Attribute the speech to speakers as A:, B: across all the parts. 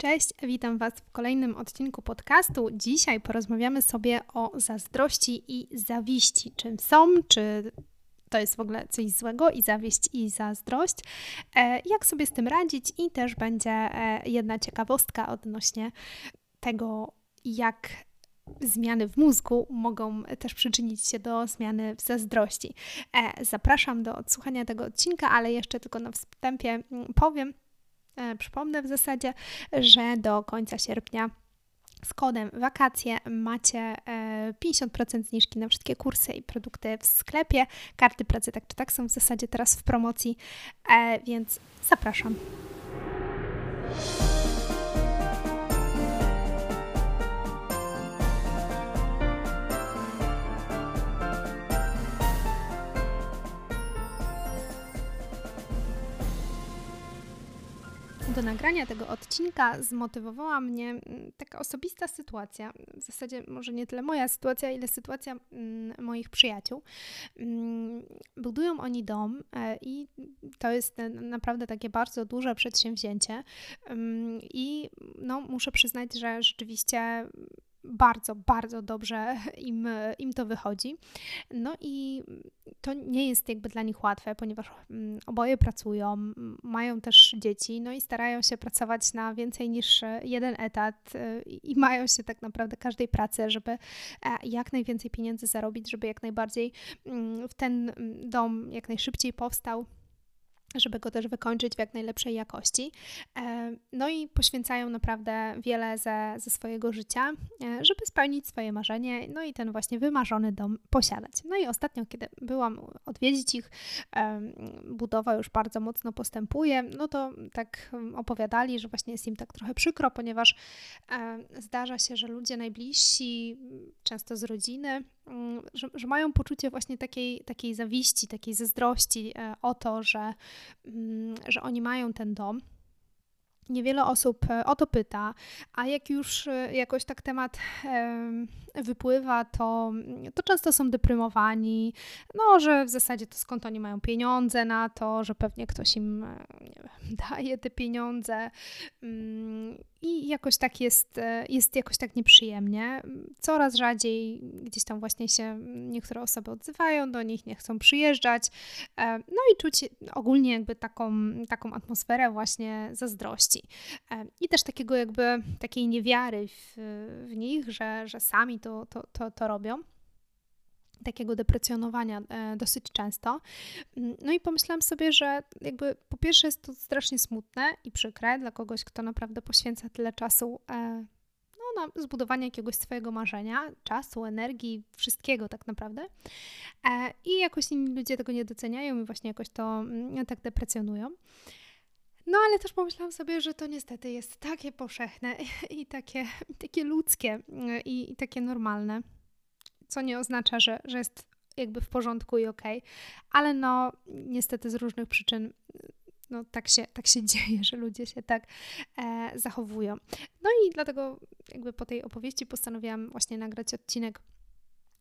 A: Cześć, witam Was w kolejnym odcinku podcastu. Dzisiaj porozmawiamy sobie o zazdrości i zawiści. Czym są, czy to jest w ogóle coś złego i zawieść i zazdrość. E, jak sobie z tym radzić i też będzie e, jedna ciekawostka odnośnie tego, jak zmiany w mózgu mogą też przyczynić się do zmiany w zazdrości. E, zapraszam do odsłuchania tego odcinka, ale jeszcze tylko na wstępie mm, powiem, przypomnę w zasadzie, że do końca sierpnia z kodem wakacje macie 50% e, zniżki na wszystkie kursy i produkty w sklepie. Karty pracy tak czy tak są w zasadzie teraz w promocji, e, więc zapraszam. Do nagrania tego odcinka zmotywowała mnie mm, taka osobista sytuacja. W zasadzie może nie tyle moja sytuacja, ile sytuacja mm, moich przyjaciół. Mm, budują oni dom e, i to jest naprawdę takie bardzo duże przedsięwzięcie. I no, muszę przyznać, że rzeczywiście bardzo, bardzo dobrze im, im to wychodzi. No i to nie jest jakby dla nich łatwe, ponieważ mm, oboje pracują, mają też dzieci, no i starają się pracować na więcej niż jeden etat y, i mają się tak naprawdę każdej pracy, żeby e, jak najwięcej pieniędzy zarobić, żeby jak najbardziej mm, w ten mm, dom jak najszybciej powstał żeby go też wykończyć w jak najlepszej jakości. E, no i poświęcają naprawdę wiele ze, ze swojego życia, e, żeby spełnić swoje marzenie, no i ten właśnie wymarzony dom posiadać. No i ostatnio, kiedy byłam odwiedzić ich, e, budowa już bardzo mocno postępuje, no to tak opowiadali, że właśnie jest im tak trochę przykro, ponieważ zdarza się, że ludzie najbliżsi, często z rodziny, że, że, mają poczucie właśnie takiej, takiej zawiści, takiej zazdrości e, o to, że, mm, że oni mają ten dom. Niewiele osób e, o to pyta, a jak już e, jakoś tak temat wypływa, to, to często są deprymowani, no, że w zasadzie to skąd oni mają pieniądze na to, że pewnie ktoś im wiem, daje te pieniądze mm, i jakoś tak jest, e, jest jakoś tak nieprzyjemnie. Coraz rzadziej gdzieś tam właśnie się niektóre osoby odzywają do nich, nie chcą przyjeżdżać. E, no i czuć ogólnie jakby taką, taką atmosferę właśnie zazdrości. E, I też takiego jakby takiej niewiary w, w nich, że, że sami to, to, to, to robią takiego deprecjonowania e, dosyć często. Mm, no i pomyślałam sobie, że jakby po pierwsze jest to strasznie smutne i przykre dla kogoś, kto naprawdę poświęca tyle czasu e, no, na zbudowanie jakiegoś swojego marzenia, czasu, energii, wszystkiego tak naprawdę. E, I jakoś inni ludzie tego nie doceniają i właśnie jakoś to mm, tak deprecjonują. No ale też pomyślałam sobie, że to niestety jest takie powszechne i takie, takie ludzkie i, i takie normalne co nie oznacza, że, że jest jakby w porządku i okej, okay. ale no niestety z różnych przyczyn no tak się, tak się dzieje, że ludzie się tak e, zachowują. No i dlatego jakby po tej opowieści postanowiłam właśnie nagrać odcinek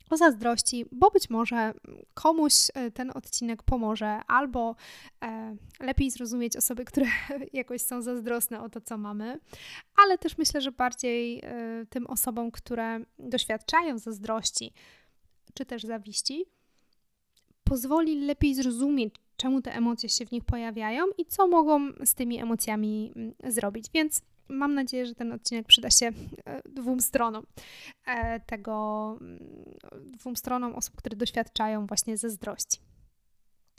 A: o zazdrości, bo być może komuś e, ten odcinek pomoże, albo e, lepiej zrozumieć osoby, które jakoś są zazdrosne o to, co mamy, ale też myślę, że bardziej e, tym osobom, które doświadczają zazdrości czy też zawiści, pozwoli lepiej zrozumieć, czemu te emocje się w nich pojawiają i co mogą z tymi emocjami mm, zrobić. Więc mam nadzieję, że ten odcinek przyda się e, dwóm stronom e, tego, mm, dwóm stronom osób, które doświadczają właśnie zazdrości.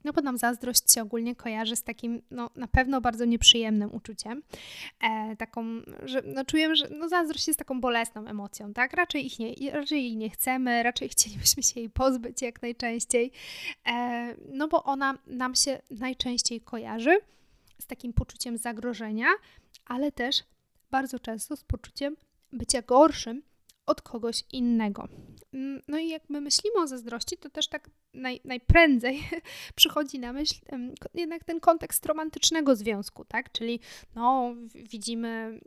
A: No bo nam zazdrość się ogólnie kojarzy z takim, no na pewno bardzo nieprzyjemnym uczuciem. E, taką, że no czujemy, że no zazdrość jest taką bolesną emocją, tak? Raczej ich nie, raczej jej nie chcemy, raczej chcielibyśmy się jej pozbyć jak najczęściej. E, no bo ona nam się najczęściej kojarzy z takim poczuciem zagrożenia, ale też bardzo często z poczuciem bycia gorszym od kogoś innego. Mm, no i jak my myślimy o zazdrości, to też tak naj, najprędzej przychodzi na myśl jednak ten kontekst romantycznego związku, tak? Czyli no, widzimy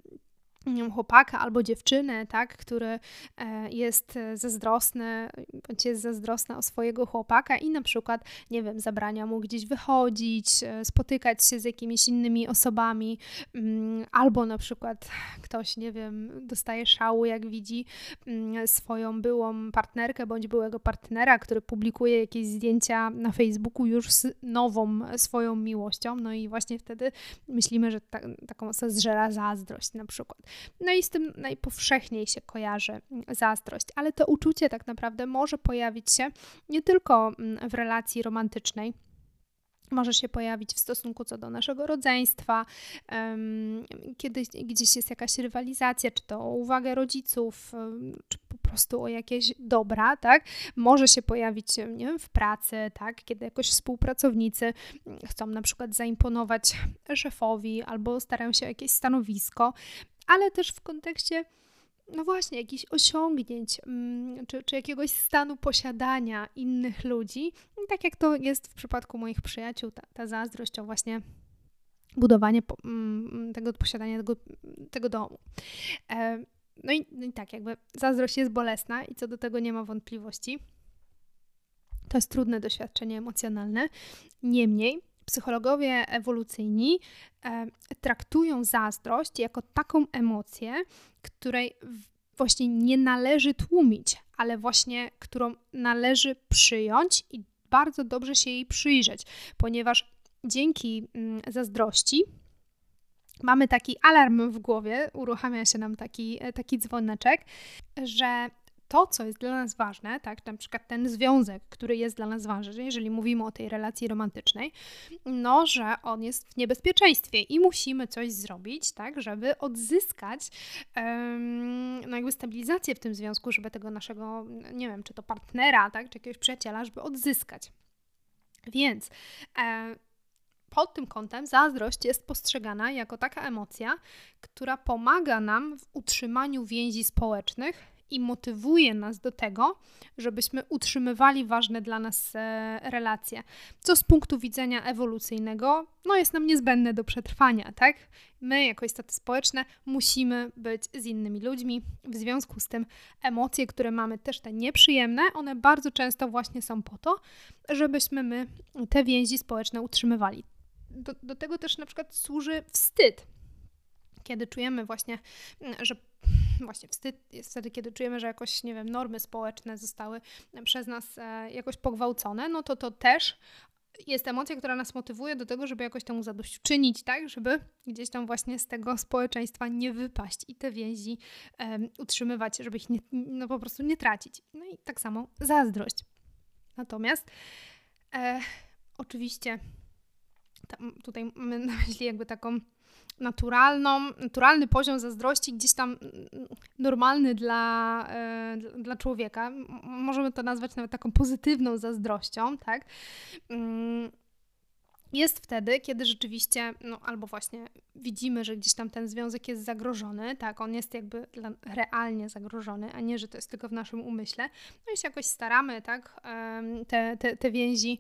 A: chłopaka albo dziewczynę, tak, który e, jest zazdrosny, bądź jest zazdrosna o swojego chłopaka i na przykład, nie wiem, zabrania mu gdzieś wychodzić, e, spotykać się z jakimiś innymi osobami, mm, albo na przykład ktoś, nie wiem, dostaje szału, jak widzi mm, swoją byłą partnerkę bądź byłego partnera, który publikuje jakieś zdjęcia na Facebooku już z nową swoją miłością, no i właśnie wtedy myślimy, że ta, taką osobę zżera zazdrość na przykład. No i z tym najpowszechniej się kojarzy zazdrość, ale to uczucie tak naprawdę może pojawić się nie tylko mm, w relacji romantycznej, może się pojawić w stosunku co do naszego rodzeństwa, kiedy gdzieś jest jakaś rywalizacja, czy to o uwagę rodziców, czy po prostu o jakieś dobra, tak? Może się pojawić, nie wiem, w pracy, tak? Kiedy jakoś współpracownicy mm, chcą na przykład zaimponować szefowi albo starają się o jakieś stanowisko, ale też w kontekście no właśnie, jakichś osiągnięć, mm, czy, czy jakiegoś stanu posiadania innych ludzi, tak jak to jest w przypadku moich przyjaciół, ta, ta zazdrość o właśnie budowanie mm, tego posiadania tego, tego domu. E, no i, no i tak, jakby zazdrość jest bolesna i co do tego nie ma wątpliwości. To jest trudne doświadczenie emocjonalne. Niemniej, psychologowie ewolucyjni e, traktują zazdrość jako taką emocję, której właśnie nie należy tłumić, ale właśnie którą należy przyjąć i bardzo dobrze się jej przyjrzeć, ponieważ dzięki mm, zazdrości mamy taki alarm w głowie, uruchamia się nam taki, e, taki dzwoneczek, że to, co jest dla nas ważne, tak, na przykład ten związek, który jest dla nas ważny, jeżeli mówimy o tej relacji romantycznej, no, że on jest w niebezpieczeństwie i musimy coś zrobić, tak, żeby odzyskać um, no jakby stabilizację w tym związku, żeby tego naszego, nie wiem, czy to partnera, tak, czy jakiegoś przyjaciela, żeby odzyskać. Więc e, pod tym kątem zazdrość jest postrzegana jako taka emocja, która pomaga nam w utrzymaniu więzi społecznych i motywuje nas do tego, żebyśmy utrzymywali ważne dla nas e, relacje, co z punktu widzenia ewolucyjnego no jest nam niezbędne do przetrwania, tak? My, jako istoty społeczne, musimy być z innymi ludźmi. W związku z tym emocje, które mamy, też te nieprzyjemne, one bardzo często właśnie są po to, żebyśmy my te więzi społeczne utrzymywali. Do, do tego też na przykład służy wstyd, kiedy czujemy właśnie, że właśnie wstyd jest wtedy, kiedy czujemy, że jakoś, nie wiem, normy społeczne zostały przez nas e, jakoś pogwałcone, no to to też jest emocja, która nas motywuje do tego, żeby jakoś temu zadośćuczynić, tak, żeby gdzieś tam właśnie z tego społeczeństwa nie wypaść i te więzi um, utrzymywać, żeby ich nie, no po prostu nie tracić. No i tak samo zazdrość. Natomiast e, oczywiście tam, tutaj mamy na myśli jakby taką naturalną, naturalny poziom zazdrości, gdzieś tam normalny dla, e, dla człowieka. Możemy to nazwać nawet taką pozytywną zazdrością, tak? Mm, jest wtedy, kiedy rzeczywiście, no albo właśnie widzimy, że gdzieś tam ten związek jest zagrożony, tak, on jest jakby realnie zagrożony, a nie, że to jest tylko w naszym umyśle. No i się jakoś staramy, tak, te, te, te więzi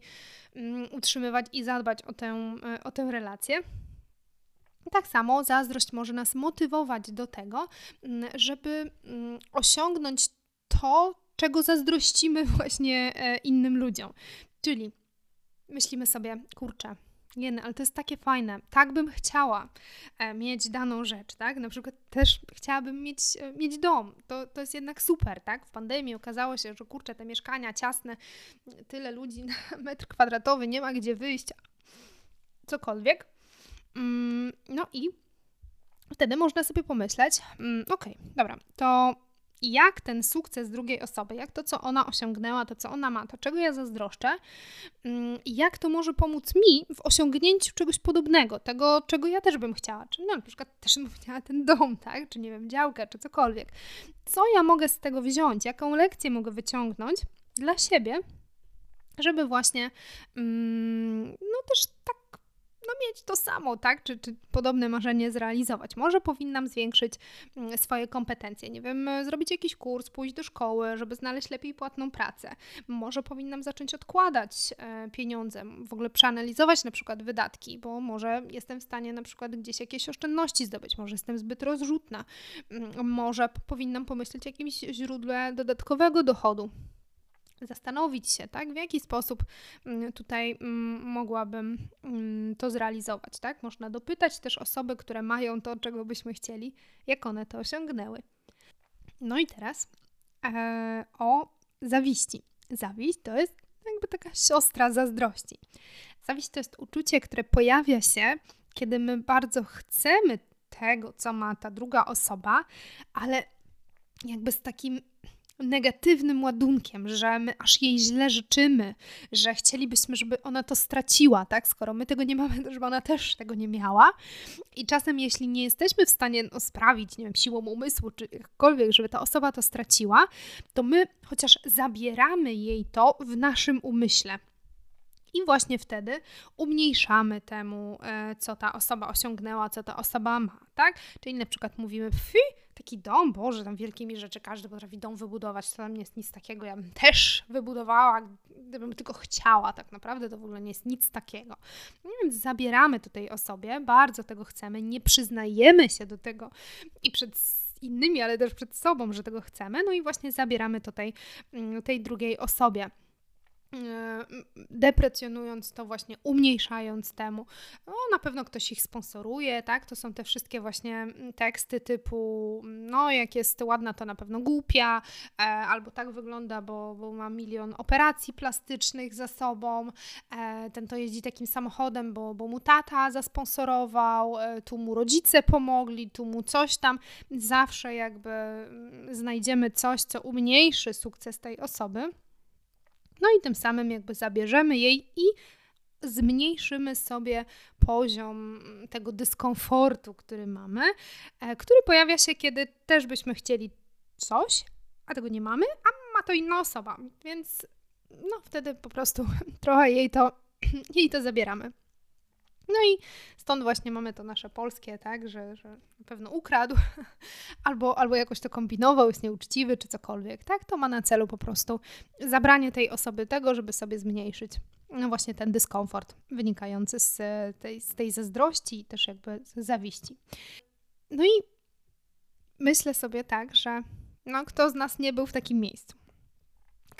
A: mm, utrzymywać i zadbać o tę, e, o tę relację. Tak samo zazdrość może nas motywować do tego, mm, żeby mm, osiągnąć to, czego zazdrościmy właśnie e, innym ludziom. Czyli myślimy sobie, kurczę, nie, ale to jest takie fajne. Tak bym chciała e, mieć daną rzecz, tak? Na przykład też chciałabym mieć, e, mieć dom. To, to jest jednak super, tak? W pandemii okazało się, że kurczę, te mieszkania ciasne, tyle ludzi na metr kwadratowy, nie ma gdzie wyjść, cokolwiek. Mm, no i wtedy można sobie pomyśleć, mm, okej, okay, dobra, to jak ten sukces drugiej osoby, jak to, co ona osiągnęła, to, co ona ma, to czego ja zazdroszczę, mm, jak to może pomóc mi w osiągnięciu czegoś podobnego, tego, czego ja też bym chciała. Czy no, na przykład też bym chciała ten dom, tak? Czy nie wiem, działkę, czy cokolwiek. Co ja mogę z tego wziąć? Jaką lekcję mogę wyciągnąć dla siebie, żeby właśnie, no też tak no, mieć to samo, tak? Czy, czy podobne marzenie zrealizować. Może powinnam zwiększyć mm, swoje kompetencje, nie wiem, zrobić jakiś kurs, pójść do szkoły, żeby znaleźć lepiej płatną pracę. Może powinnam zacząć odkładać e, pieniądze, w ogóle przeanalizować na przykład wydatki, bo może jestem w stanie na przykład gdzieś jakieś oszczędności zdobyć, może jestem zbyt rozrzutna, mm, może powinnam pomyśleć o jakimś źródle dodatkowego dochodu zastanowić się, tak, w jaki sposób mm, tutaj mm, mogłabym mm, to zrealizować, tak? Można dopytać też osoby, które mają to, czego byśmy chcieli, jak one to osiągnęły. No i teraz e, o zawiści. Zawiść to jest jakby taka siostra zazdrości. Zawiść to jest uczucie, które pojawia się, kiedy my bardzo chcemy tego, co ma ta druga osoba, ale jakby z takim negatywnym ładunkiem, że my aż jej źle życzymy, że chcielibyśmy, żeby ona to straciła, tak? Skoro my tego nie mamy, to żeby ona też tego nie miała. I czasem, jeśli nie jesteśmy w stanie no, sprawić, nie wiem, siłą umysłu czy jakkolwiek, żeby ta osoba to straciła, to my chociaż zabieramy jej to w naszym umyśle. I właśnie wtedy umniejszamy temu, e, co ta osoba osiągnęła, co ta osoba ma, tak? Czyli na przykład mówimy, fy, taki dom, Boże, tam wielkimi rzeczy, każdy potrafi dom wybudować, to tam nie jest nic takiego, ja bym też wybudowała, gdybym tylko chciała, tak naprawdę to w ogóle nie jest nic takiego. No więc zabieramy to tej osobie, bardzo tego chcemy, nie przyznajemy się do tego i przed innymi, ale też przed sobą, że tego chcemy, no i właśnie zabieramy to tej, mm, tej drugiej osobie. E, deprecjonując to właśnie, umniejszając temu. No, na pewno ktoś ich sponsoruje, tak? To są te wszystkie właśnie teksty typu, no jak jest ładna, to na pewno głupia, e, albo tak wygląda, bo, bo ma milion operacji plastycznych za sobą, e, ten to jeździ takim samochodem, bo, bo mu tata zasponsorował, e, tu mu rodzice pomogli, tu mu coś tam. Zawsze jakby znajdziemy coś, co umniejszy sukces tej osoby. No i tym samym jakby zabierzemy jej i zmniejszymy sobie poziom tego dyskomfortu, który mamy, e, który pojawia się, kiedy też byśmy chcieli coś, a tego nie mamy, a ma to inna osoba. Więc no wtedy po prostu trochę jej to, jej to zabieramy. No i stąd właśnie mamy to nasze polskie, tak, że, że na pewno ukradł, albo, albo jakoś to kombinował, jest nieuczciwy, czy cokolwiek, tak, to ma na celu po prostu zabranie tej osoby tego, żeby sobie zmniejszyć no właśnie ten dyskomfort wynikający z tej, z tej zazdrości i też jakby z zawiści. No i myślę sobie tak, że no, kto z nas nie był w takim miejscu?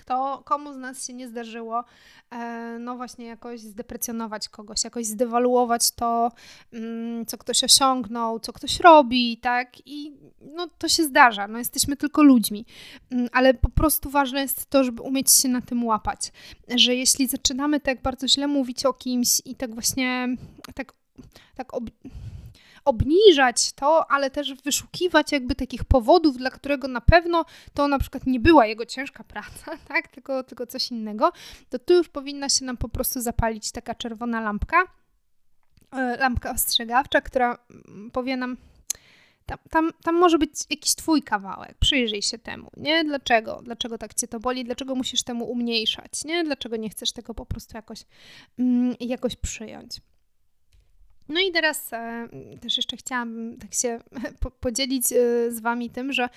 A: Kto, komu z nas się nie zdarzyło, e, no właśnie jakoś zdeprecjonować kogoś, jakoś zdewaluować to, mm, co ktoś osiągnął, co ktoś robi, tak? I no to się zdarza, no jesteśmy tylko ludźmi, mm, ale po prostu ważne jest to, żeby umieć się na tym łapać, że jeśli zaczynamy tak bardzo źle mówić o kimś i tak właśnie, tak, tak obniżać to, ale też wyszukiwać jakby takich powodów, dla którego na pewno to na przykład nie była jego ciężka praca, tak, tylko, tylko coś innego, to tu już powinna się nam po prostu zapalić taka czerwona lampka, e, lampka ostrzegawcza, która mm, powie nam, tam, tam, tam może być jakiś twój kawałek, przyjrzyj się temu, nie? Dlaczego? Dlaczego tak cię to boli? Dlaczego musisz temu umniejszać, nie? Dlaczego nie chcesz tego po prostu jakoś, mm, jakoś przyjąć? No i teraz e, też jeszcze chciałam tak się po, podzielić e, z Wami tym, że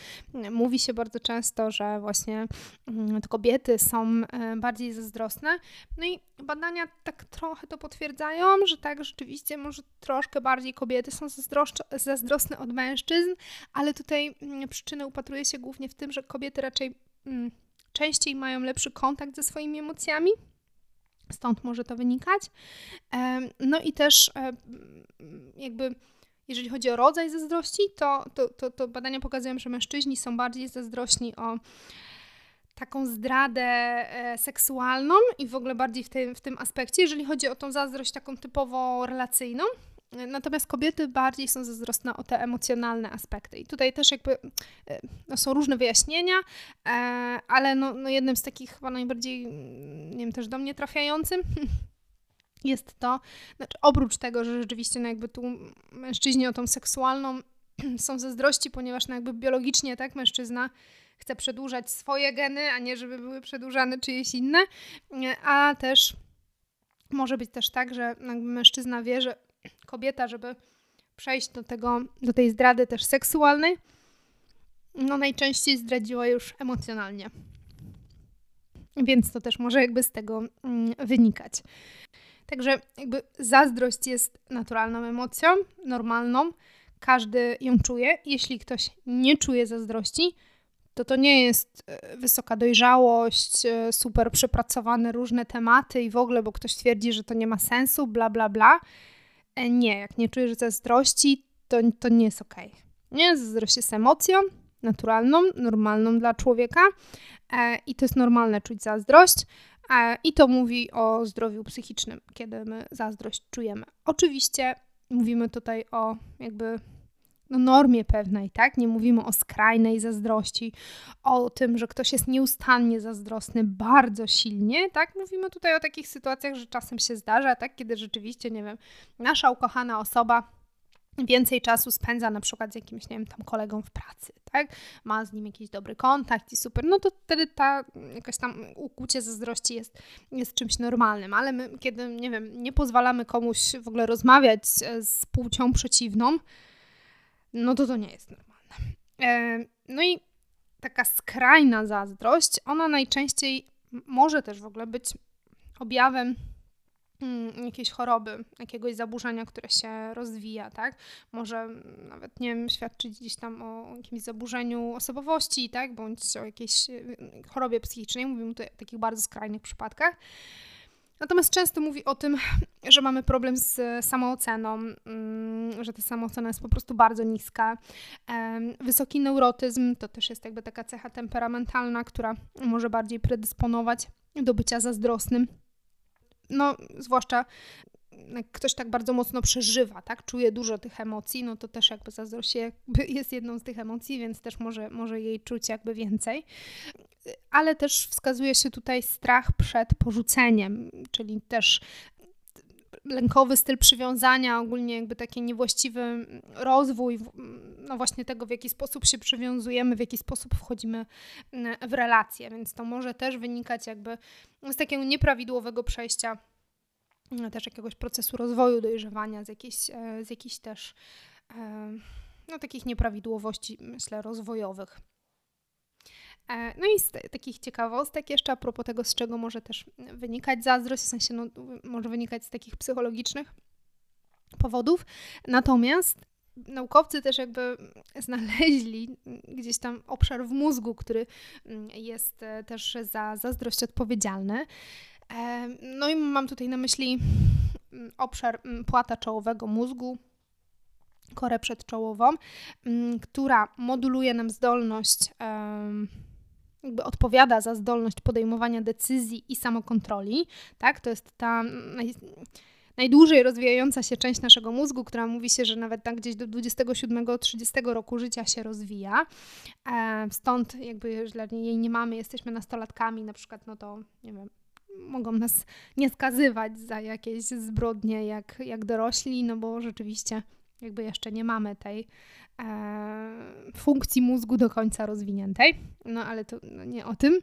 A: mówi się bardzo często, że właśnie mm, te kobiety są e, bardziej zazdrosne. No i badania tak trochę to potwierdzają, że tak rzeczywiście może troszkę bardziej kobiety są zazdrosne od mężczyzn, ale tutaj mm, przyczyny upatruje się głównie w tym, że kobiety raczej mm, częściej mają lepszy kontakt ze swoimi emocjami Stąd może to wynikać. No i też e, jakby jeżeli chodzi o rodzaj zazdrości, to, to, to, to badania pokazują, że mężczyźni są bardziej zazdrośni o taką zdradę e, seksualną i w ogóle bardziej w tym, w tym aspekcie, jeżeli chodzi o tą zazdrość taką typowo relacyjną. Natomiast kobiety bardziej są zazdrosne o te emocjonalne aspekty. I tutaj też jakby e, no, są różne wyjaśnienia, e, ale no, no jednym z takich chyba najbardziej, nie wiem, też do mnie trafiającym jest to, znaczy oprócz tego, że rzeczywiście no jakby tu mężczyźni o tą seksualną są zazdrości, ponieważ no jakby biologicznie tak mężczyzna chce przedłużać swoje geny, a nie żeby były przedłużane czyjeś inne, a też może być też tak, że mężczyzna wie, że kobieta, żeby przejść do tego, do tej zdrady też seksualnej, no najczęściej zdradziła już emocjonalnie. Więc to też może jakby z tego mm, wynikać. Także jakby zazdrość jest naturalną emocją, normalną. Każdy ją czuje. Jeśli ktoś nie czuje zazdrości, to to nie jest e, wysoka dojrzałość, e, super przepracowane różne tematy i w ogóle, bo ktoś twierdzi, że to nie ma sensu, bla, bla, bla. E, nie, jak nie czujesz zazdrości, to, to nie jest okej. Okay. Nie, zazdrość jest emocją naturalną, normalną dla człowieka i to jest normalne czuć zazdrość. I to mówi o zdrowiu psychicznym, kiedy my zazdrość czujemy. Oczywiście mówimy tutaj o jakby no, normie pewnej, tak? Nie mówimy o skrajnej zazdrości, o tym, że ktoś jest nieustannie zazdrosny bardzo silnie, tak? Mówimy tutaj o takich sytuacjach, że czasem się zdarza, tak? Kiedy rzeczywiście, nie wiem, nasza ukochana osoba więcej czasu spędza na przykład z jakimś, nie wiem, tam kolegą w pracy, tak? Ma z nim jakiś dobry kontakt i super, no to wtedy ta jakaś tam ukłucie zazdrości jest, jest czymś normalnym, ale my, kiedy, nie wiem, nie pozwalamy komuś w ogóle rozmawiać z płcią przeciwną, no to to nie jest normalne. E, no i taka skrajna zazdrość, ona najczęściej może też w ogóle być objawem mm, jakiejś choroby, jakiegoś zaburzenia, które się rozwija, tak? Może nawet, nie wiem, świadczyć gdzieś tam o jakimś zaburzeniu osobowości, tak? Bądź o jakiejś y, chorobie psychicznej. Mówimy tutaj o takich bardzo skrajnych przypadkach. Natomiast często mówi o tym, że mamy problem z samooceną, mm, że ta samoocena jest po prostu bardzo niska. Wysoki neurotyzm to też jest jakby taka cecha temperamentalna, która może bardziej predysponować do bycia zazdrosnym. No, zwłaszcza jak ktoś tak bardzo mocno przeżywa, tak, czuje dużo tych emocji, no to też jakby zazdrość jakby jest jedną z tych emocji, więc też może, może jej czuć jakby więcej. Ale też wskazuje się tutaj strach przed porzuceniem, czyli też lękowy styl przywiązania, ogólnie jakby taki niewłaściwy rozwój, no właśnie tego, w jaki sposób się przywiązujemy, w jaki sposób wchodzimy w relacje, więc to może też wynikać jakby z takiego nieprawidłowego przejścia no, też jakiegoś procesu rozwoju, dojrzewania, z jakichś, e, z jakichś też e, no, takich nieprawidłowości, myślę, rozwojowych. E, no i z takich ciekawostek jeszcze a propos tego, z czego może też wynikać zazdrość, w sensie no, może wynikać z takich psychologicznych powodów. Natomiast naukowcy też jakby znaleźli gdzieś tam obszar w mózgu, który jest też za zazdrość odpowiedzialny. No i mam tutaj na myśli mm, obszar mm, płata czołowego mózgu, korę przedczołową, mm, która moduluje nam zdolność, jakby odpowiada za zdolność podejmowania decyzji i samokontroli. Tak? To jest ta naj, najdłużej rozwijająca się część naszego mózgu, która mówi się, że nawet tak gdzieś do 27-30 roku życia się rozwija. Stąd jakby, jeżeli jej nie mamy, jesteśmy nastolatkami na przykład, no to nie wiem, mogą nas nie skazywać za jakieś zbrodnie jak, jak dorośli, no bo rzeczywiście jakby jeszcze nie mamy tej e, funkcji mózgu do końca rozwiniętej. No ale to no, nie o tym.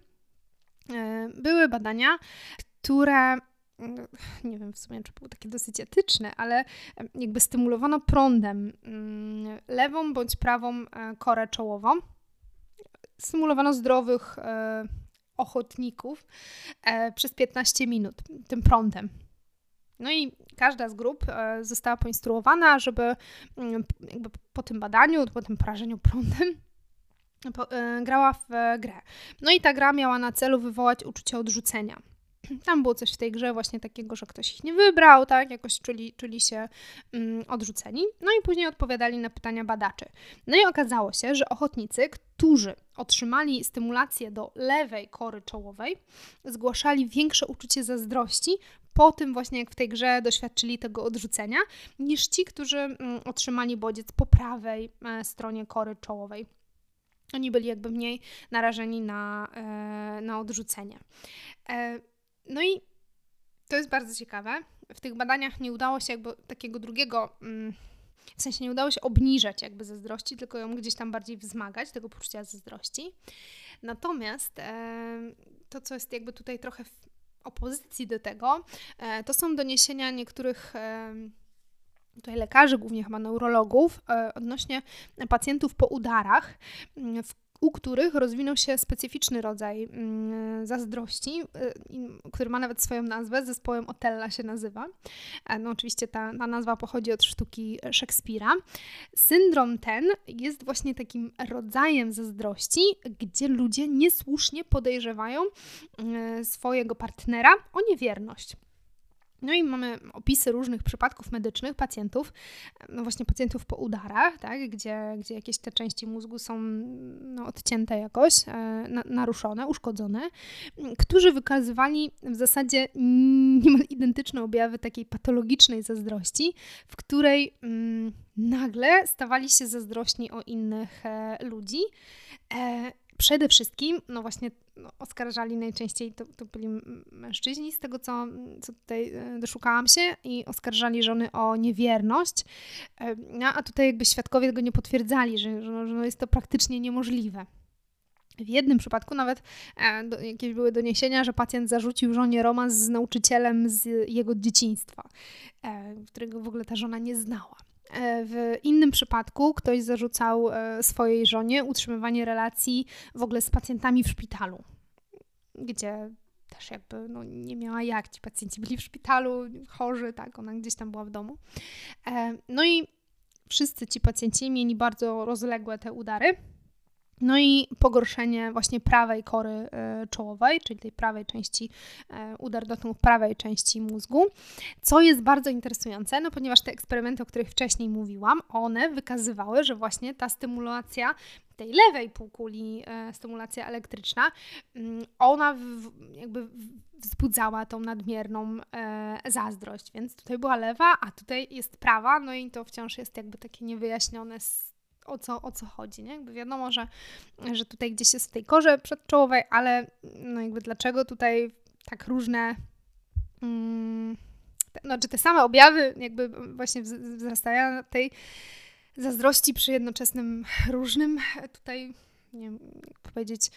A: E, były badania, które mm, nie wiem w sumie, czy były takie dosyć etyczne, ale jakby stymulowano prądem mm, lewą bądź prawą e, korę czołową. Stymulowano zdrowych e, ochotników e, przez 15 minut tym prądem. No i każda z grup e, została poinstruowana, żeby mm, jakby po tym badaniu, po tym prażeniu prądem e, grała w grę. No i ta gra miała na celu wywołać uczucie odrzucenia. Tam było coś w tej grze właśnie takiego, że ktoś ich nie wybrał, tak? Jakoś czuli, czuli się mm, odrzuceni. No i później odpowiadali na pytania badaczy. No i okazało się, że ochotnicy, którzy otrzymali stymulację do lewej kory czołowej, zgłaszali większe uczucie zazdrości po tym właśnie, jak w tej grze doświadczyli tego odrzucenia, niż ci, którzy mm, otrzymali bodziec po prawej e, stronie kory czołowej. Oni byli jakby mniej narażeni na, e, na odrzucenie. E, no i to jest bardzo ciekawe. W tych badaniach nie udało się jakby takiego drugiego, mm, w sensie nie udało się obniżać jakby zazdrości, tylko ją gdzieś tam bardziej wzmagać, tego poczucia zazdrości. Natomiast to, co jest jakby tutaj trochę opozycji do tego, to są doniesienia niektórych tutaj lekarzy, głównie chyba neurologów, odnośnie pacjentów po udarach, w u których rozwinął się specyficzny rodzaj mm, zazdrości, y, który ma nawet swoją nazwę, zespołem Otella się nazywa. E, no oczywiście ta, ta nazwa pochodzi od sztuki Szekspira. Syndrom ten jest właśnie takim rodzajem zazdrości, gdzie ludzie niesłusznie podejrzewają y, swojego partnera o niewierność. No i mamy opisy różnych przypadków medycznych pacjentów, no właśnie pacjentów po udarach, tak, gdzie, gdzie jakieś te części mózgu są no, odcięte jakoś, e, na, naruszone, uszkodzone, którzy wykazywali w zasadzie niemal identyczne objawy takiej patologicznej zazdrości, w której mm, nagle stawali się zazdrośni o innych e, ludzi. E, przede wszystkim, no właśnie no, oskarżali najczęściej, to, to byli mężczyźni, z tego co, co tutaj e, doszukałam się, i oskarżali żony o niewierność, e, no, a tutaj jakby świadkowie tego nie potwierdzali, że, że, że jest to praktycznie niemożliwe. W jednym przypadku nawet e, do, jakieś były doniesienia, że pacjent zarzucił żonie romans z nauczycielem z jego dzieciństwa, którego w ogóle ta żona nie znała. E, w innym przypadku ktoś zarzucał e, swojej żonie utrzymywanie relacji w ogóle z pacjentami w szpitalu, gdzie też jakby no, nie miała jak. Ci pacjenci byli w szpitalu, chorzy, tak, ona gdzieś tam była w domu. E, no i wszyscy ci pacjenci mieli bardzo rozległe te udary no i pogorszenie właśnie prawej kory e, czołowej, czyli tej prawej części, e, udar dotknął prawej części mózgu, co jest bardzo interesujące, no ponieważ te eksperymenty, o których wcześniej mówiłam, one wykazywały, że właśnie ta stymulacja tej lewej półkuli, e, stymulacja elektryczna, mm, ona jakby wzbudzała tą nadmierną zazdrość, więc tutaj była lewa, a tutaj jest prawa, no i to wciąż jest jakby takie niewyjaśnione o co, o co chodzi, nie? Jakby wiadomo, że, że tutaj gdzieś jest w tej korze przedczołowej, ale no jakby dlaczego tutaj tak różne mm, te, znaczy te same objawy jakby właśnie wzrastają tej zazdrości przy jednoczesnym różnym tutaj, nie wiem, powiedzieć,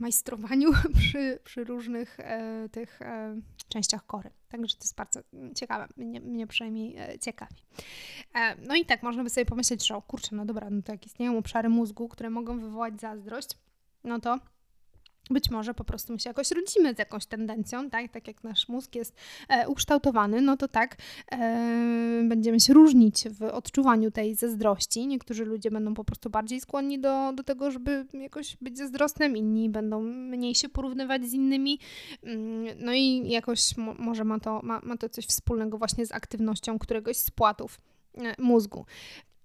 A: majstrowaniu przy, przy różnych e, tych e, częściach kory. Także to jest bardzo ciekawe, mnie, mnie przynajmniej e, ciekawi. E, no i tak, można by sobie pomyśleć, że o kurczę, no dobra, no to jak istnieją obszary mózgu, które mogą wywołać zazdrość, no to być może po prostu my się jakoś rodzimy z jakąś tendencją, tak? Tak jak nasz mózg jest e, ukształtowany, no to tak e, będziemy się różnić w odczuwaniu tej zazdrości. Niektórzy ludzie będą po prostu bardziej skłonni do, do tego, żeby jakoś być zazdrosnym, inni będą mniej się porównywać z innymi. Mm, no i jakoś mo, może ma to, ma, ma to coś wspólnego właśnie z aktywnością któregoś z płatów e, mózgu.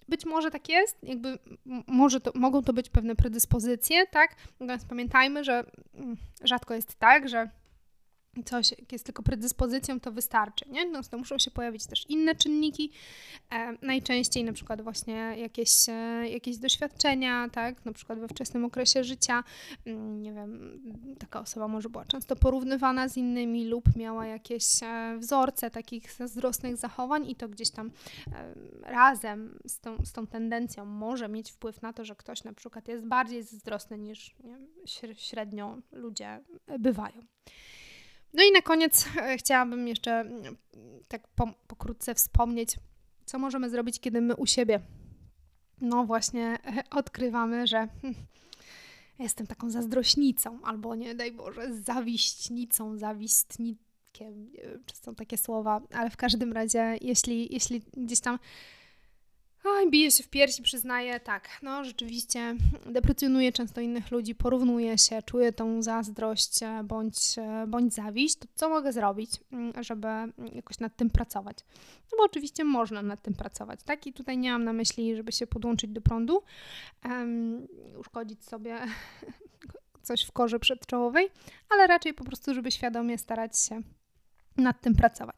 A: Być może tak jest, jakby może to, mogą to być pewne predyspozycje, tak? Natomiast pamiętajmy, że mm, rzadko jest tak, że coś, jak jest tylko predyspozycją, to wystarczy, nie? No, to muszą się pojawić też inne czynniki, e, najczęściej na przykład właśnie jakieś, e, jakieś doświadczenia, tak? Na przykład we wczesnym okresie życia, mm, nie wiem, taka osoba może była często porównywana z innymi lub miała jakieś e, wzorce takich zazdrosnych zachowań i to gdzieś tam e, razem z tą, z tą tendencją może mieć wpływ na to, że ktoś na przykład jest bardziej zazdrosny niż nie, średnio ludzie bywają. No i na koniec e, chciałabym jeszcze mm, tak po, pokrótce wspomnieć, co możemy zrobić, kiedy my u siebie, no właśnie, odkrywamy, że hmm, jestem taką zazdrośnicą, albo nie daj Boże, zawiśćnicą, zawistnikiem, czy są takie słowa, ale w każdym razie, jeśli, jeśli gdzieś tam Oj, bije się w piersi, przyznaję, tak, no rzeczywiście deprecjonuje często innych ludzi, porównuje się, czuje tą zazdrość e, bądź, e, bądź zawiść, to co mogę zrobić, mm, żeby jakoś nad tym pracować? No bo oczywiście można nad tym pracować, tak? I tutaj nie mam na myśli, żeby się podłączyć do prądu, um, uszkodzić sobie coś w korze przedczołowej, ale raczej po prostu, żeby świadomie starać się nad tym pracować.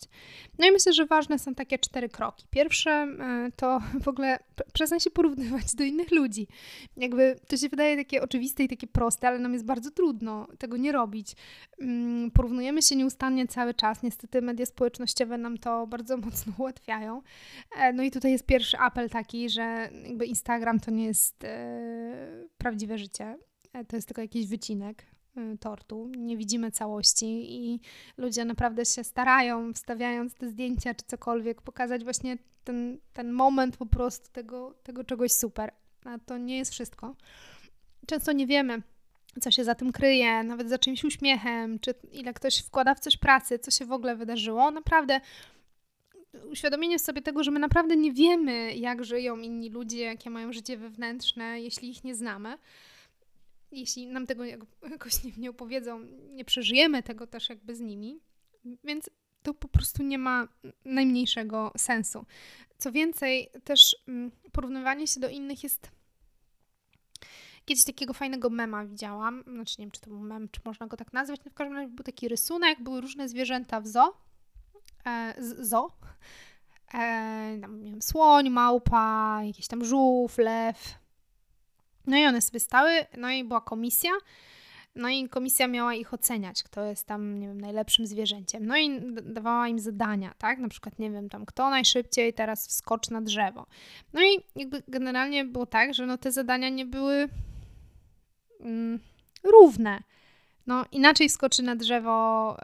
A: No i myślę, że ważne są takie cztery kroki. Pierwsze e, to w ogóle przestań się porównywać do innych ludzi. Jakby to się wydaje takie oczywiste i takie proste, ale nam jest bardzo trudno tego nie robić. Mm, porównujemy się nieustannie cały czas. Niestety media społecznościowe nam to bardzo mocno ułatwiają. E, no i tutaj jest pierwszy apel taki, że jakby Instagram to nie jest e, prawdziwe życie. To jest tylko jakiś wycinek tortu, nie widzimy całości i ludzie naprawdę się starają, wstawiając te zdjęcia czy cokolwiek, pokazać właśnie ten, ten moment po prostu tego, tego czegoś super. A to nie jest wszystko. Często nie wiemy, co się za tym kryje, nawet za czymś uśmiechem, czy ile ktoś wkłada w coś pracy, co się w ogóle wydarzyło. Naprawdę uświadomienie sobie tego, że my naprawdę nie wiemy, jak żyją inni ludzie, jakie mają życie wewnętrzne, jeśli ich nie znamy. Jeśli nam tego jakoś nie, nie opowiedzą, nie przeżyjemy tego też jakby z nimi. Więc to po prostu nie ma najmniejszego sensu. Co więcej, też mm, porównywanie się do innych jest. Kiedyś takiego fajnego mema widziałam, znaczy nie wiem, czy to był mem, czy można go tak nazwać, no w każdym razie był taki rysunek, były różne zwierzęta w zoo, e, zoo, e, tam, nie wiem, słoń, małpa, jakiś tam żółw, lew. No i one sobie stały, no i była komisja, no i komisja miała ich oceniać, kto jest tam, nie wiem, najlepszym zwierzęciem. No i dawała im zadania, tak? Na przykład, nie wiem, tam kto najszybciej teraz wskocz na drzewo. No i jakby generalnie było tak, że no te zadania nie były mm, równe. No inaczej wskoczy na drzewo,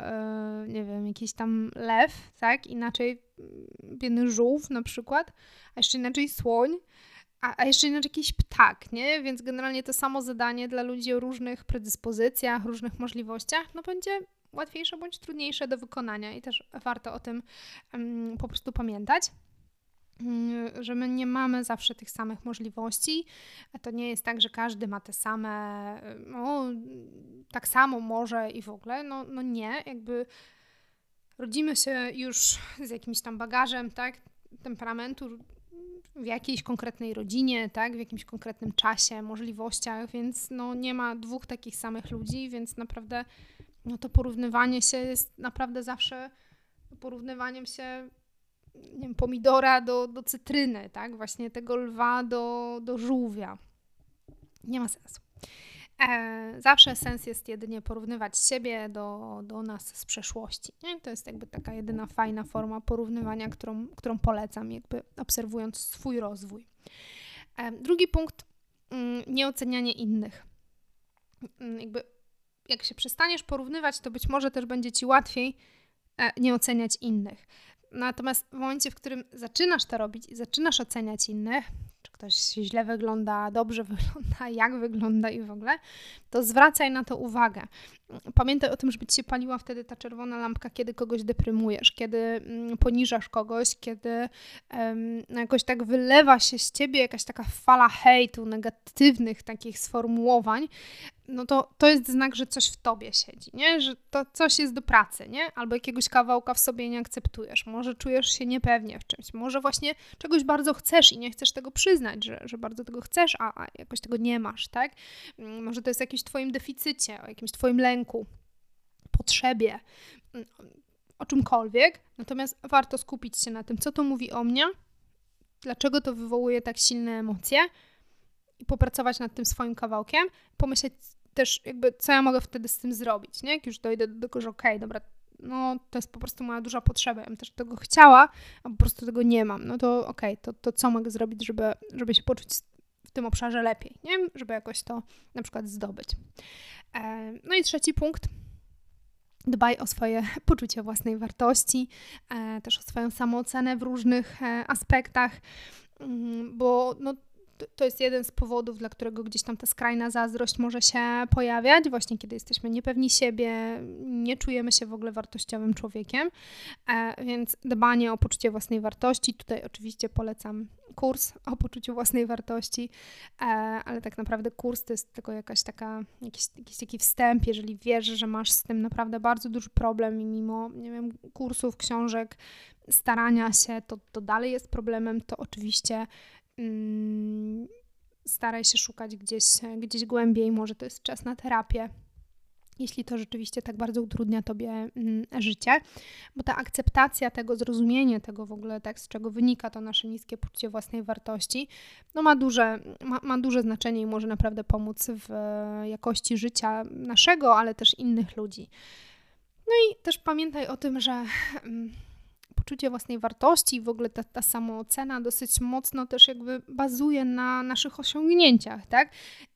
A: yy, nie wiem, jakiś tam lew, tak? Inaczej mm, biedny żółw na przykład, a jeszcze inaczej słoń a, a jeszcze jakiś ptak, nie? Więc generalnie to samo zadanie dla ludzi o różnych predyspozycjach, różnych możliwościach, no będzie łatwiejsze bądź trudniejsze do wykonania i też warto o tym um, po prostu pamiętać mm, że my nie mamy zawsze tych samych możliwości. To nie jest tak, że każdy ma te same, no, tak samo może i w ogóle. No, no nie, jakby rodzimy się już z jakimś tam bagażem, tak, temperamentu, w jakiejś konkretnej rodzinie, tak, w jakimś konkretnym czasie, możliwościach, więc no, nie ma dwóch takich samych ludzi, więc naprawdę no, to porównywanie się jest naprawdę zawsze porównywaniem się nie wiem, pomidora do, do cytryny, tak, właśnie tego lwa do, do żółwia. Nie ma sensu. E, zawsze sens jest jedynie porównywać siebie do, do nas z przeszłości. Nie? To jest jakby taka jedyna fajna forma porównywania, którą, którą polecam, jakby obserwując swój rozwój. E, drugi punkt, mm, nieocenianie innych. Mm, jakby jak się przestaniesz porównywać, to być może też będzie ci łatwiej e, nie oceniać innych. Natomiast w momencie, w którym zaczynasz to robić i zaczynasz oceniać innych, ktoś źle wygląda, dobrze wygląda, jak wygląda i w ogóle, to zwracaj na to uwagę. Pamiętaj o tym, żeby ci się paliła wtedy ta czerwona lampka, kiedy kogoś deprymujesz, kiedy mm, poniżasz kogoś, kiedy um, jakoś tak wylewa się z ciebie jakaś taka fala hejtu, negatywnych takich sformułowań, no to to jest znak, że coś w tobie siedzi, nie? Że to coś jest do pracy, nie? Albo jakiegoś kawałka w sobie nie akceptujesz. Może czujesz się niepewnie w czymś. Może właśnie czegoś bardzo chcesz i nie chcesz tego przyznać, że, że bardzo tego chcesz, a, a jakoś tego nie masz, tak? Mm, może to jest jakimś twoim deficycie, o jakimś twoim lęku, potrzebie, mm, o czymkolwiek. Natomiast warto skupić się na tym, co to mówi o mnie, dlaczego to wywołuje tak silne emocje, i popracować nad tym swoim kawałkiem, pomyśleć też jakby, co ja mogę wtedy z tym zrobić, nie? Jak już dojdę do tego, że okej, okay, dobra, no to jest po prostu moja duża potrzeba, ja bym też tego chciała, a po prostu tego nie mam, no to okej, okay, to, to co mogę zrobić, żeby, żeby się poczuć w tym obszarze lepiej, nie? Żeby jakoś to na przykład zdobyć. E, no i trzeci punkt, Dbaj o swoje poczucie własnej wartości, e, też o swoją samoocenę w różnych e, aspektach, mm, bo no, to jest jeden z powodów, dla którego gdzieś tam ta skrajna zazdrość może się pojawiać, właśnie kiedy jesteśmy niepewni siebie, nie czujemy się w ogóle wartościowym człowiekiem, e, więc dbanie o poczucie własnej wartości, tutaj oczywiście polecam kurs o poczuciu własnej wartości, e, ale tak naprawdę kurs to jest tylko jakaś taka, jakiś, jakiś taki wstęp, jeżeli wiesz, że masz z tym naprawdę bardzo duży problem i mimo, nie wiem, kursów, książek, starania się, to, to dalej jest problemem, to oczywiście Mm, staraj się szukać gdzieś, gdzieś głębiej, może to jest czas na terapię, jeśli to rzeczywiście tak bardzo utrudnia tobie mm, życie, bo ta akceptacja tego, zrozumienie tego w ogóle, tak, z czego wynika to nasze niskie poczucie własnej wartości, no ma duże, ma, ma duże znaczenie i może naprawdę pomóc w jakości życia naszego, ale też innych ludzi. No i też pamiętaj o tym, że mm, poczucie własnej wartości i w ogóle ta, ta samoocena dosyć mocno też jakby bazuje na naszych osiągnięciach, tak?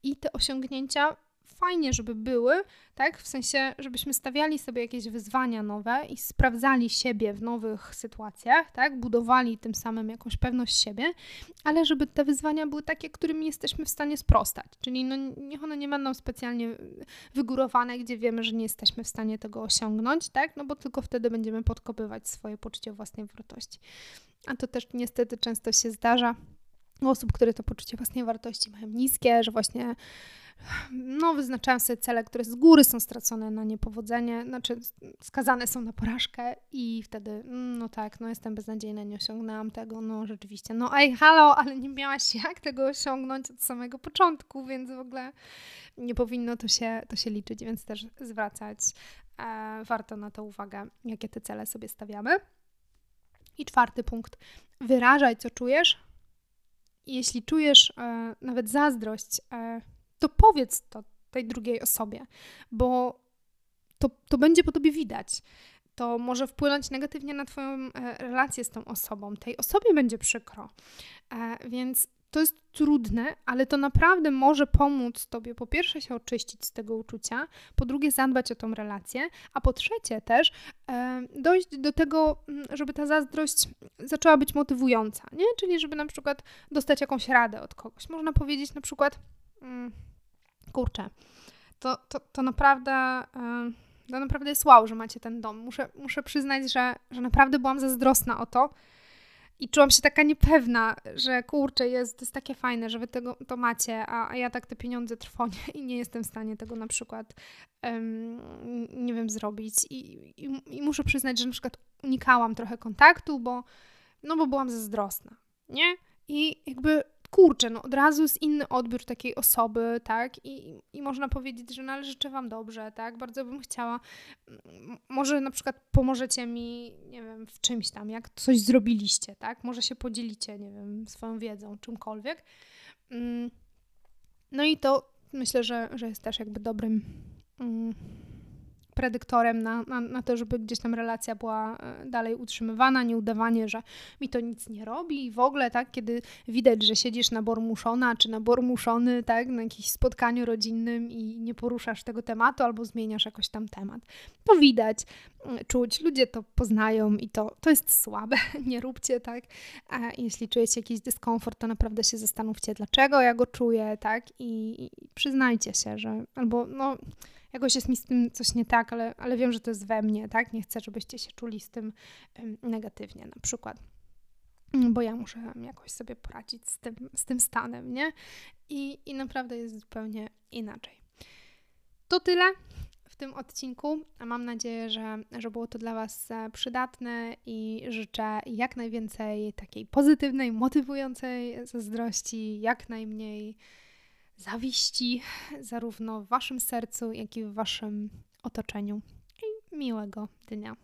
A: I te osiągnięcia fajnie, żeby były, tak? W sensie, żebyśmy stawiali sobie jakieś wyzwania nowe i sprawdzali siebie w nowych sytuacjach, tak? Budowali tym samym jakąś pewność siebie, ale żeby te wyzwania były takie, którym jesteśmy w stanie sprostać. Czyli no, niech one nie będą specjalnie wygórowane, gdzie wiemy, że nie jesteśmy w stanie tego osiągnąć, tak? No bo tylko wtedy będziemy podkopywać swoje poczucie własnej wartości. A to też niestety często się zdarza osób, które to poczucie własnej wartości mają niskie, że właśnie no, wyznaczają sobie cele, które z góry są stracone na niepowodzenie, znaczy skazane są na porażkę i wtedy, mm, no tak, no jestem beznadziejna, nie osiągnęłam tego, no rzeczywiście, no ej, halo, ale nie miałaś jak tego osiągnąć od samego początku, więc w ogóle nie powinno to się, to się liczyć, więc też zwracać e, warto na to uwagę, jakie te cele sobie stawiamy. I czwarty punkt, wyrażaj, co czujesz. Jeśli czujesz e, nawet zazdrość, e, to powiedz to tej drugiej osobie, bo to, to będzie po tobie widać. To może wpłynąć negatywnie na Twoją e, relację z tą osobą. Tej osobie będzie przykro. E, więc to jest trudne, ale to naprawdę może pomóc Tobie po pierwsze się oczyścić z tego uczucia, po drugie zadbać o tą relację, a po trzecie też e, dojść do tego, mm, żeby ta zazdrość zaczęła być motywująca, nie? Czyli żeby na przykład dostać jakąś radę od kogoś. Można powiedzieć na przykład, mm, kurczę, to, to, to naprawdę... to naprawdę jest wow, że macie ten dom. Muszę, muszę przyznać, że, że naprawdę byłam zazdrosna o to, i czułam się taka niepewna, że kurczę, jest, jest takie fajne, że wy tego, to macie, a, a ja tak te pieniądze trwonię i nie jestem w stanie tego na przykład, um, nie wiem, zrobić. I, i, I, muszę przyznać, że na przykład unikałam trochę kontaktu, bo, no bo byłam zazdrosna, nie? I jakby kurczę, no od razu jest inny odbiór takiej osoby, tak? I, i można powiedzieć, że należy życzę Wam dobrze, tak? Bardzo bym chciała. Może na przykład pomożecie mi, nie wiem, w czymś tam, jak coś zrobiliście, tak? Może się podzielicie, nie wiem, swoją wiedzą, czymkolwiek. Mm, no i to myślę, że, że jest też jakby dobrym mm, predyktorem na, na, na, to, żeby gdzieś tam relacja była e, dalej utrzymywana, nie udawanie, że mi to nic nie robi i w ogóle, tak, kiedy widać, że siedzisz na bormuszona czy na bormuszony, tak, na jakimś spotkaniu rodzinnym i nie poruszasz tego tematu albo zmieniasz jakoś tam temat. To widać, mm, czuć, ludzie to poznają i to, to jest słabe, nie róbcie, tak. A jeśli czujecie jakiś dyskomfort, to naprawdę się zastanówcie, dlaczego ja go czuję, tak, i, i przyznajcie się, że albo no jakoś jest mi z tym coś nie tak, ale, ale wiem, że to jest we mnie, tak? Nie chcę, żebyście się czuli z tym negatywnie na przykład. Mm, bo ja muszę jakoś sobie poradzić z tym, z tym stanem, nie? I, I naprawdę jest zupełnie inaczej. To tyle w tym odcinku. Mam nadzieję, że, że było to dla Was e, przydatne i życzę jak najwięcej takiej pozytywnej, motywującej zazdrości, jak najmniej zawiści, zarówno w Waszym sercu, jak i w Waszym otoczeniu. I miłego dnia.